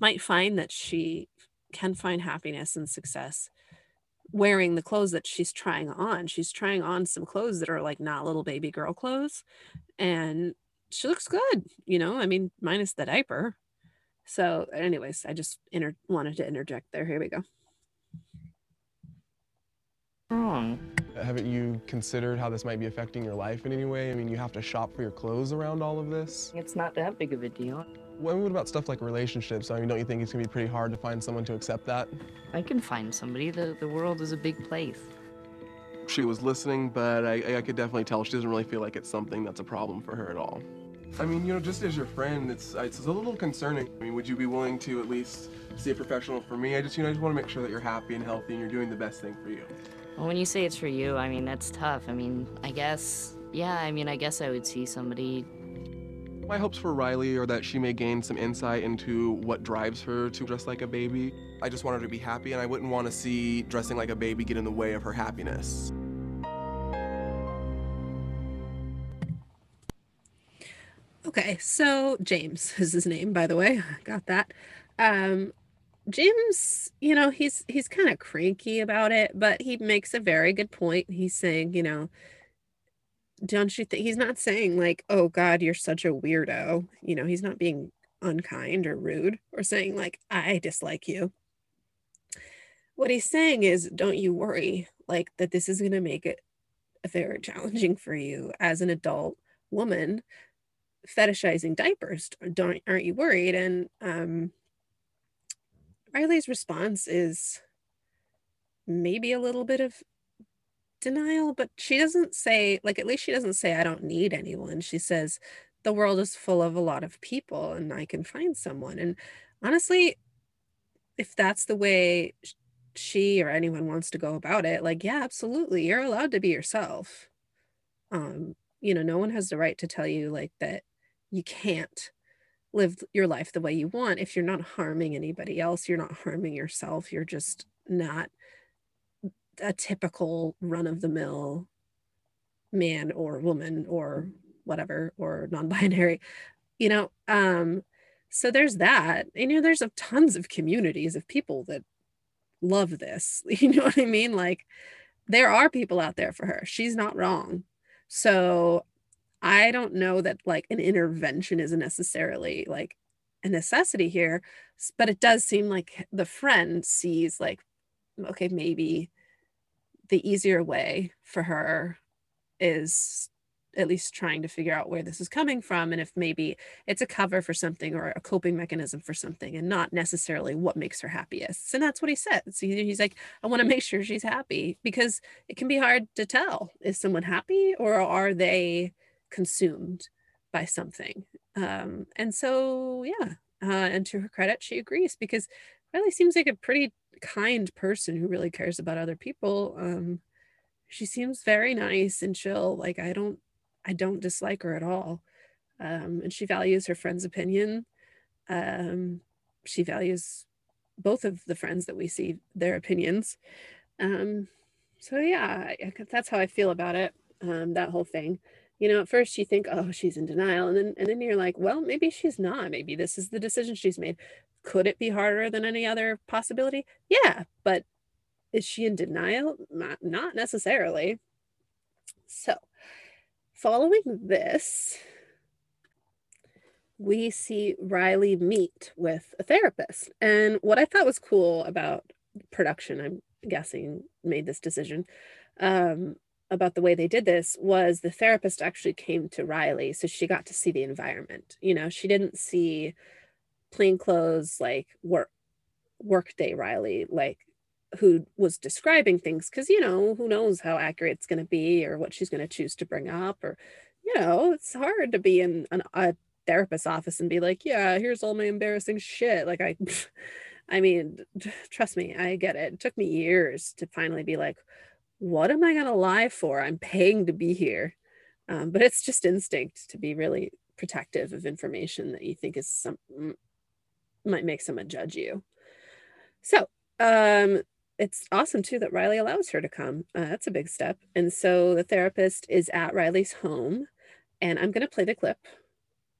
might find that she can find happiness and success wearing the clothes that she's trying on. She's trying on some clothes that are like not little baby girl clothes. And she looks good, you know, I mean, minus the diaper. So, anyways, I just inter- wanted to interject there. Here we go. Wrong. Haven't you considered how this might be affecting your life in any way? I mean, you have to shop for your clothes around all of this. It's not that big of a deal. What what about stuff like relationships? I mean, don't you think it's gonna be pretty hard to find someone to accept that? I can find somebody. The, the world is a big place. She was listening, but I, I could definitely tell she doesn't really feel like it's something that's a problem for her at all. I mean, you know, just as your friend, it's it's a little concerning. I mean, would you be willing to at least see a professional for me? I just, you know, I just want to make sure that you're happy and healthy and you're doing the best thing for you. Well, when you say it's for you, I mean, that's tough. I mean, I guess, yeah, I mean, I guess I would see somebody. My hopes for Riley are that she may gain some insight into what drives her to dress like a baby. I just want her to be happy, and I wouldn't want to see dressing like a baby get in the way of her happiness. Okay, so James is his name, by the way. Got that. Um, James, you know, he's he's kind of cranky about it, but he makes a very good point. He's saying, you know, don't you think he's not saying like, oh God, you're such a weirdo. You know, he's not being unkind or rude or saying like, I dislike you. What he's saying is, don't you worry, like that this is gonna make it a very challenging for you as an adult woman fetishizing diapers. Don't aren't you worried? And um Riley's response is maybe a little bit of denial, but she doesn't say, like, at least she doesn't say, I don't need anyone. She says, the world is full of a lot of people and I can find someone. And honestly, if that's the way she or anyone wants to go about it, like, yeah, absolutely. You're allowed to be yourself. Um, you know, no one has the right to tell you like that you can't live your life the way you want if you're not harming anybody else you're not harming yourself you're just not a typical run of the mill man or woman or whatever or non-binary you know um so there's that and you know there's a tons of communities of people that love this you know what i mean? Like there are people out there for her she's not wrong. So I don't know that like an intervention is necessarily like a necessity here, but it does seem like the friend sees like, okay, maybe the easier way for her is at least trying to figure out where this is coming from and if maybe it's a cover for something or a coping mechanism for something and not necessarily what makes her happiest. And that's what he says. He's like, I want to make sure she's happy because it can be hard to tell is someone happy or are they consumed by something um and so yeah uh and to her credit she agrees because riley seems like a pretty kind person who really cares about other people um she seems very nice and chill like i don't i don't dislike her at all um and she values her friend's opinion Um, she values both of the friends that we see their opinions. Um, so yeah, I, that's how I feel about it. Um, that whole thing. You know, at first you think, oh, she's in denial, and then and then you're like, well, maybe she's not. Maybe this is the decision she's made. Could it be harder than any other possibility? Yeah, but is she in denial? Not, not necessarily. So, following this, we see Riley meet with a therapist. And what I thought was cool about production, I'm guessing, made this decision um, about the way they did this was the therapist actually came to Riley. So she got to see the environment. You know, she didn't see plain clothes like work workday Riley, like who was describing things because you know who knows how accurate it's going to be or what she's going to choose to bring up or you know it's hard to be in an, a therapist's office and be like yeah here's all my embarrassing shit like i i mean trust me i get it it took me years to finally be like what am i going to lie for i'm paying to be here um, but it's just instinct to be really protective of information that you think is some might make someone judge you so um it's awesome too that Riley allows her to come. Uh, that's a big step. And so the therapist is at Riley's home, and I'm going to play the clip.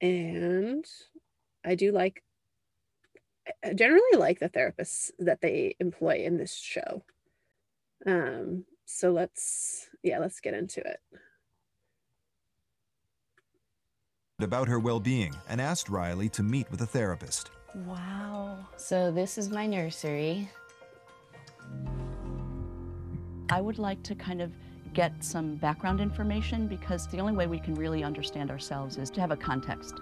And I do like, I generally like the therapists that they employ in this show. Um, so let's, yeah, let's get into it. About her well being and asked Riley to meet with a therapist. Wow. So this is my nursery. I would like to kind of get some background information because the only way we can really understand ourselves is to have a context.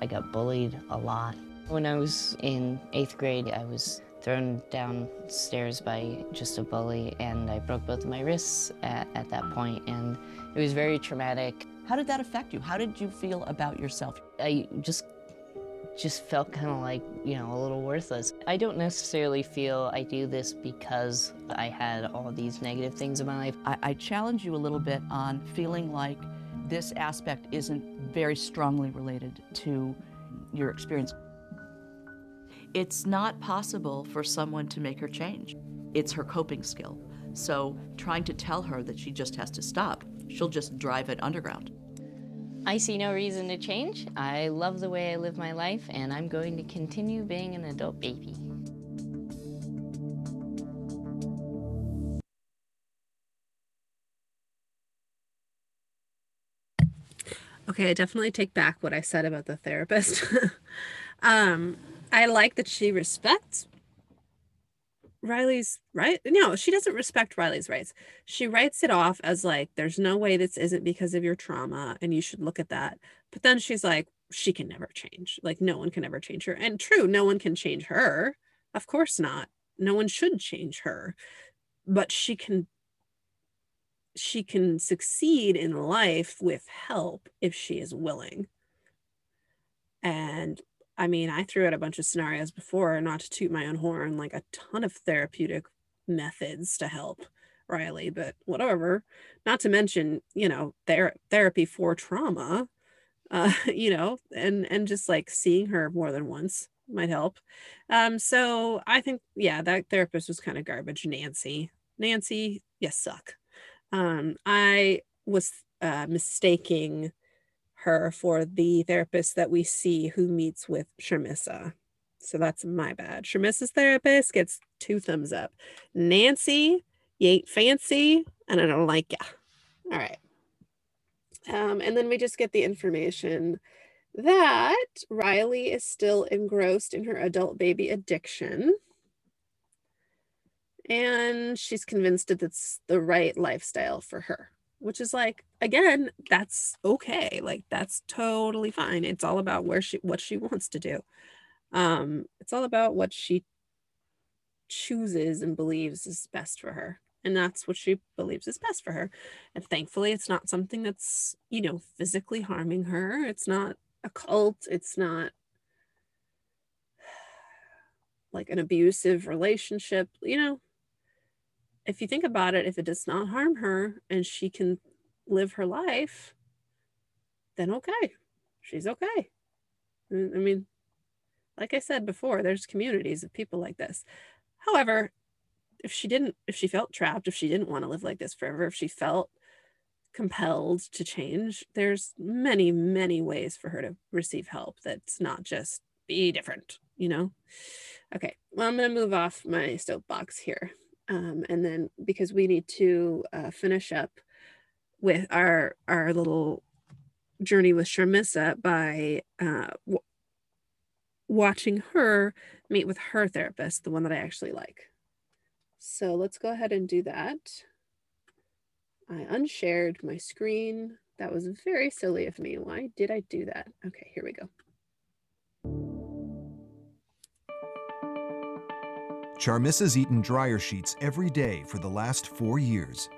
I got bullied a lot. When I was in eighth grade, I was thrown downstairs by just a bully and I broke both of my wrists at, at that point and it was very traumatic. How did that affect you? How did you feel about yourself? I just just felt kind of like, you know, a little worthless. I don't necessarily feel I do this because I had all these negative things in my life. I, I challenge you a little bit on feeling like this aspect isn't very strongly related to your experience. It's not possible for someone to make her change. It's her coping skill. So trying to tell her that she just has to stop, she'll just drive it underground. I see no reason to change. I love the way I live my life, and I'm going to continue being an adult baby. Okay, I definitely take back what I said about the therapist. um, I like that she respects Riley's right. No, she doesn't respect Riley's rights. She writes it off as like, there's no way this isn't because of your trauma and you should look at that. But then she's like, she can never change. Like, no one can ever change her. And true, no one can change her. Of course not. No one should change her. But she can she can succeed in life with help if she is willing. And I mean, I threw out a bunch of scenarios before, not to toot my own horn, like a ton of therapeutic methods to help Riley, but whatever. Not to mention, you know, ther- therapy for trauma, uh, you know, and and just like seeing her more than once might help. Um, so I think, yeah, that therapist was kind of garbage. Nancy, Nancy, yes, suck. Um, I was uh, mistaking her for the therapist that we see who meets with Shamissa. So that's my bad. Shamissa's therapist gets two thumbs up. Nancy, you ain't fancy, and I don't like ya. All right. Um, and then we just get the information that Riley is still engrossed in her adult baby addiction. And she's convinced that it's the right lifestyle for her which is like again that's okay like that's totally fine it's all about where she what she wants to do. Um it's all about what she chooses and believes is best for her and that's what she believes is best for her. And thankfully it's not something that's you know physically harming her it's not a cult it's not like an abusive relationship you know if you think about it, if it does not harm her and she can live her life, then okay, she's okay. Mm, I mean, like I said before, there's communities of people like this. However, if she didn't, if she felt trapped, if she didn't want to live like this forever, if she felt compelled to change, there's many, many ways for her to receive help that's not just be different, you know? Okay, well, I'm going to move off my soapbox here. Um, and then because we need to uh, finish up with our our little journey with Sharmissa by uh, w- watching her meet with her therapist, the one that I actually like. So let's go ahead and do that. I unshared my screen. That was very silly of me. Why did I do that? Okay, here we go. Charmissa's eaten dryer sheets every day for the last four years.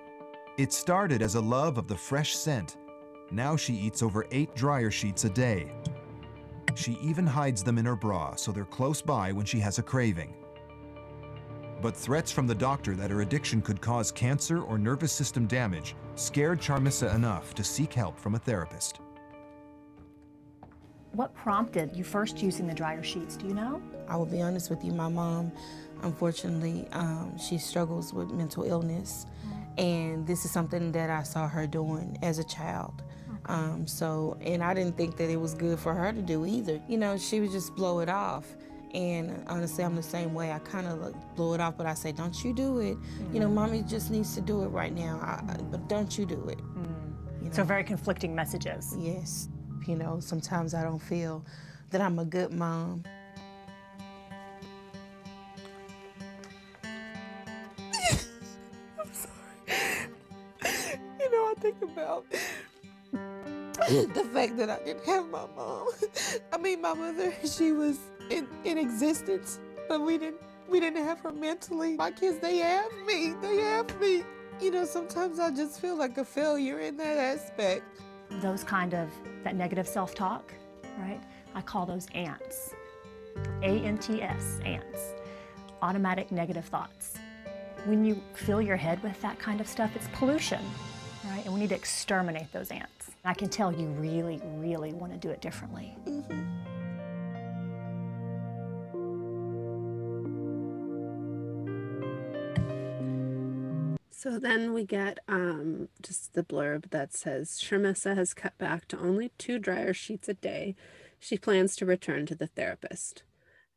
It started as a love of the fresh scent. Now she eats over eight dryer sheets a day. She even hides them in her bra so they're close by when she has a craving. But threats from the doctor that her addiction could cause cancer or nervous system damage scared Charmissa enough to seek help from a therapist. What prompted you first using the dryer sheets? Do you know? I will be honest with you, my mom, unfortunately, um, she struggles with mental illness. And this is something that I saw her doing as a child. Um, so, and I didn't think that it was good for her to do either. You know, she would just blow it off. And honestly, I'm the same way. I kind of like blow it off, but I say, "Don't you do it? You know, mommy just needs to do it right now. I, but don't you do it." You So very conflicting messages. Yes. You know, sometimes I don't feel that I'm a good mom. I'm sorry. You know, I think about the fact that I didn't have my mom. I mean, my mother, she was in, in existence, but we didn't we didn't have her mentally. My kids, they have me. They have me. You know, sometimes I just feel like a failure in that aspect. Those kind of, that negative self-talk, right? I call those ants. A-N-T-S, ants. Automatic negative thoughts. When you fill your head with that kind of stuff, it's pollution, right? And we need to exterminate those ants. I can tell you really, really want to do it differently. Mm-hmm. So then we get um, just the blurb that says Sharmissa has cut back to only two dryer sheets a day. She plans to return to the therapist.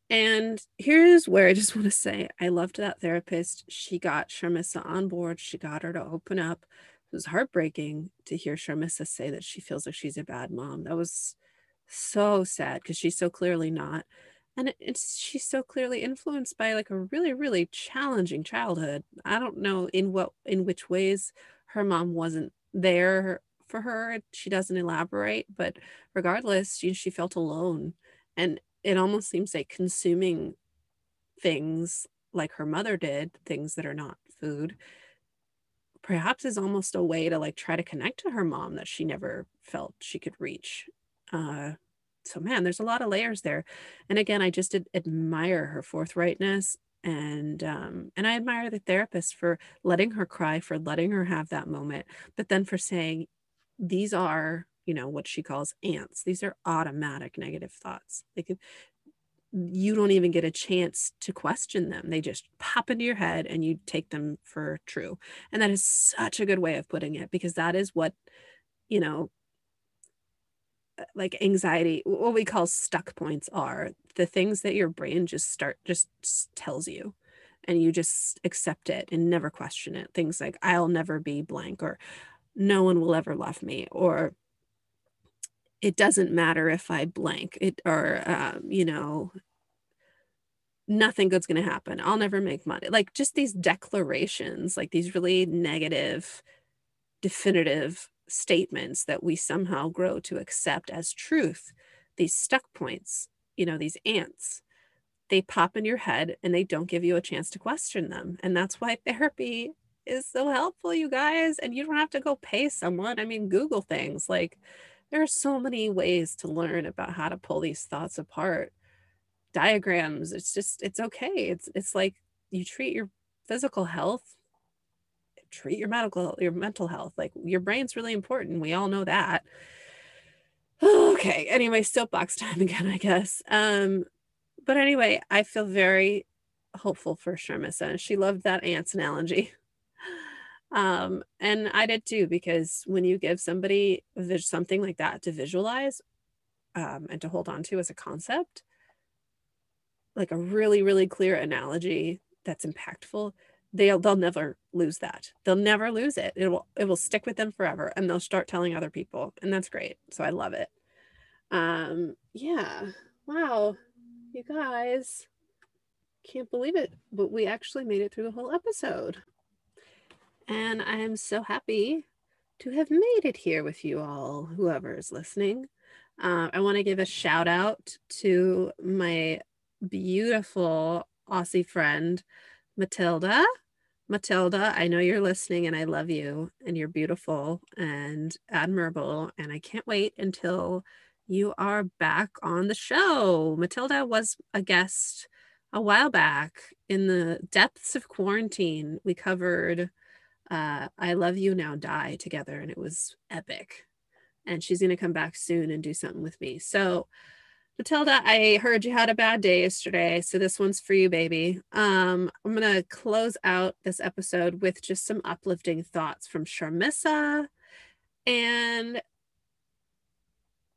And here's where I just want to say I loved that therapist. She got Sharmissa on board, she got her to open up. It was heartbreaking to hear Sharmissa say that she feels like she's a bad mom. That was so sad because she's so clearly not. And it's she's so clearly influenced by like a really, really challenging childhood. I don't know in what in which ways her mom wasn't there for her. She doesn't elaborate, but regardless, she, she felt alone. And it almost seems like consuming things like her mother did, things that are not food, perhaps is almost a way to like try to connect to her mom that she never felt she could reach. Uh, so man, there's a lot of layers there. And again, I just ad- admire her forthrightness and um and I admire the therapist for letting her cry, for letting her have that moment, but then for saying these are, you know, what she calls ants. These are automatic negative thoughts. Like you don't even get a chance to question them. They just pop into your head and you take them for true. And that is such a good way of putting it because that is what, you know, like anxiety, what we call stuck points are the things that your brain just start just tells you and you just accept it and never question it. Things like I'll never be blank or no one will ever love me or it doesn't matter if I blank it or um, you know nothing good's going to happen. I'll never make money. Like just these declarations, like these really negative, definitive statements that we somehow grow to accept as truth. These stuck points, you know, these ants, they pop in your head and they don't give you a chance to question them. And that's why therapy is so helpful, you guys. And you don't have to go pay someone. I mean, Google things. Like there are so many ways to learn about how to pull these thoughts apart diagrams it's just it's okay it's it's like you treat your physical health treat your medical your mental health like your brain's really important we all know that. Okay anyway soapbox time again i guess. Um but anyway, I feel very hopeful for Sharmissa, and she loved that ants analogy. Um, and I did too, because when you give somebody something like that to visualize um, and to hold on to as a concept, like a really, really clear analogy that's impactful, they'll they'll never lose that. They'll never lose it. It will it will stick with them forever, and they'll start telling other people, and that's great. So I love it. Um, yeah. Wow, you guys, can't believe it, but we actually made it through the whole episode. And I am so happy to have made it here with you all, whoever is listening. Uh, I want to give a shout out to my beautiful Aussie friend, Matilda. Matilda, I know you're listening and I love you and you're beautiful and admirable. And I can't wait until you are back on the show. Matilda was a guest a while back in the depths of quarantine. We covered uh, I Love You Now Die together, and it was epic. And she's going to come back soon and do something with me. So, Matilda, I heard you had a bad day yesterday, so this one's for you, baby. Um, I'm to close out this episode with just some uplifting thoughts from Sharmissa. And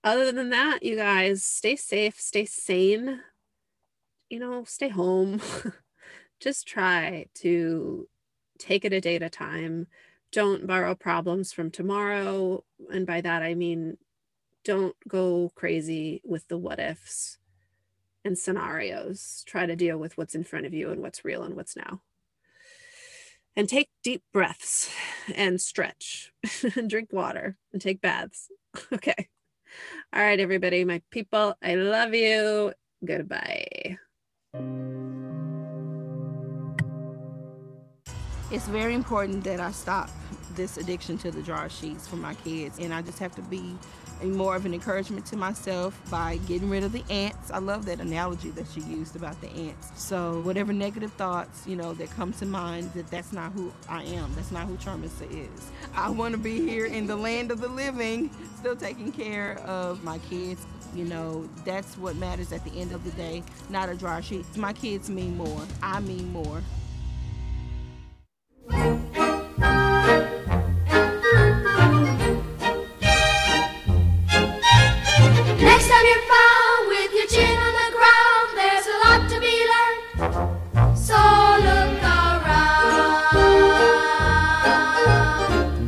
other than that, you guys stay safe, stay sane, you know, stay home. just try to take it a day at a time. Don't borrow problems from tomorrow. And by that, I mean, don't go crazy with the what ifs and scenarios. Try to deal with what's in front of you and what's real and what's now. And take deep breaths and stretch and drink water and take baths. Okay. All right, everybody, my people, I love you. Goodbye. It's very important that I stop this addiction to the jar sheets for my kids, and I just have to be more of an encouragement to myself by getting rid of the ants. I love that analogy that you used about the ants. So whatever negative thoughts, you know, that come to mind, that that's not who I am. That's not who Charmissa is. I want to be here in the land of the living, still taking care of my kids. You know, that's what matters at the end of the day, not a dry sheet. My kids mean more. I mean more.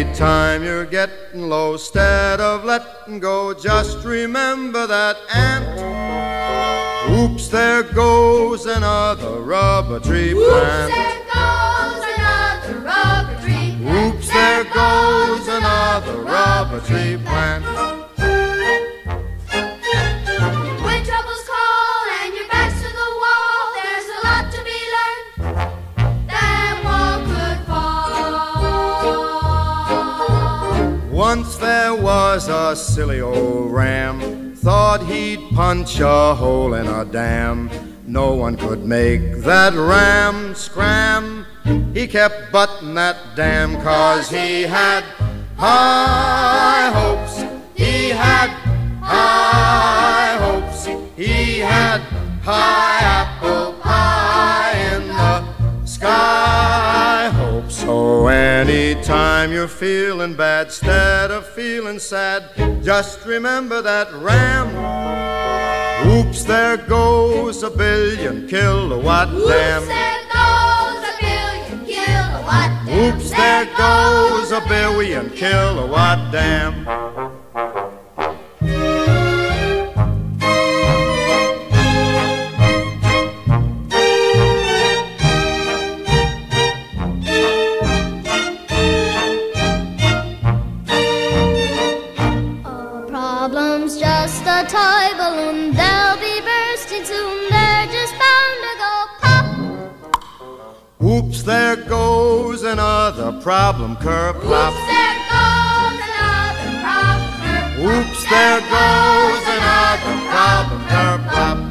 anytime you're getting low, instead of letting go, just remember that ant. Oops, there goes another rubber tree plant. Oops, There goes another rubber tree. plant. Oops, there goes another rubber tree plant. Silly old ram, thought he'd punch a hole in a dam. No one could make that ram scram. He kept butting that dam cause he had high hopes. He had high hopes. He had high apple pie in the sky. So anytime you're feeling bad, instead of feeling sad, just remember that ram. Oops, there goes a billion kilowatt dam. There goes a billion kilowatt dam. Oops, there goes a billion kilowatt dam. Whoops! there goes another problem, curb Whoops! There goes another problem, curb Whoops! There goes another problem, curb.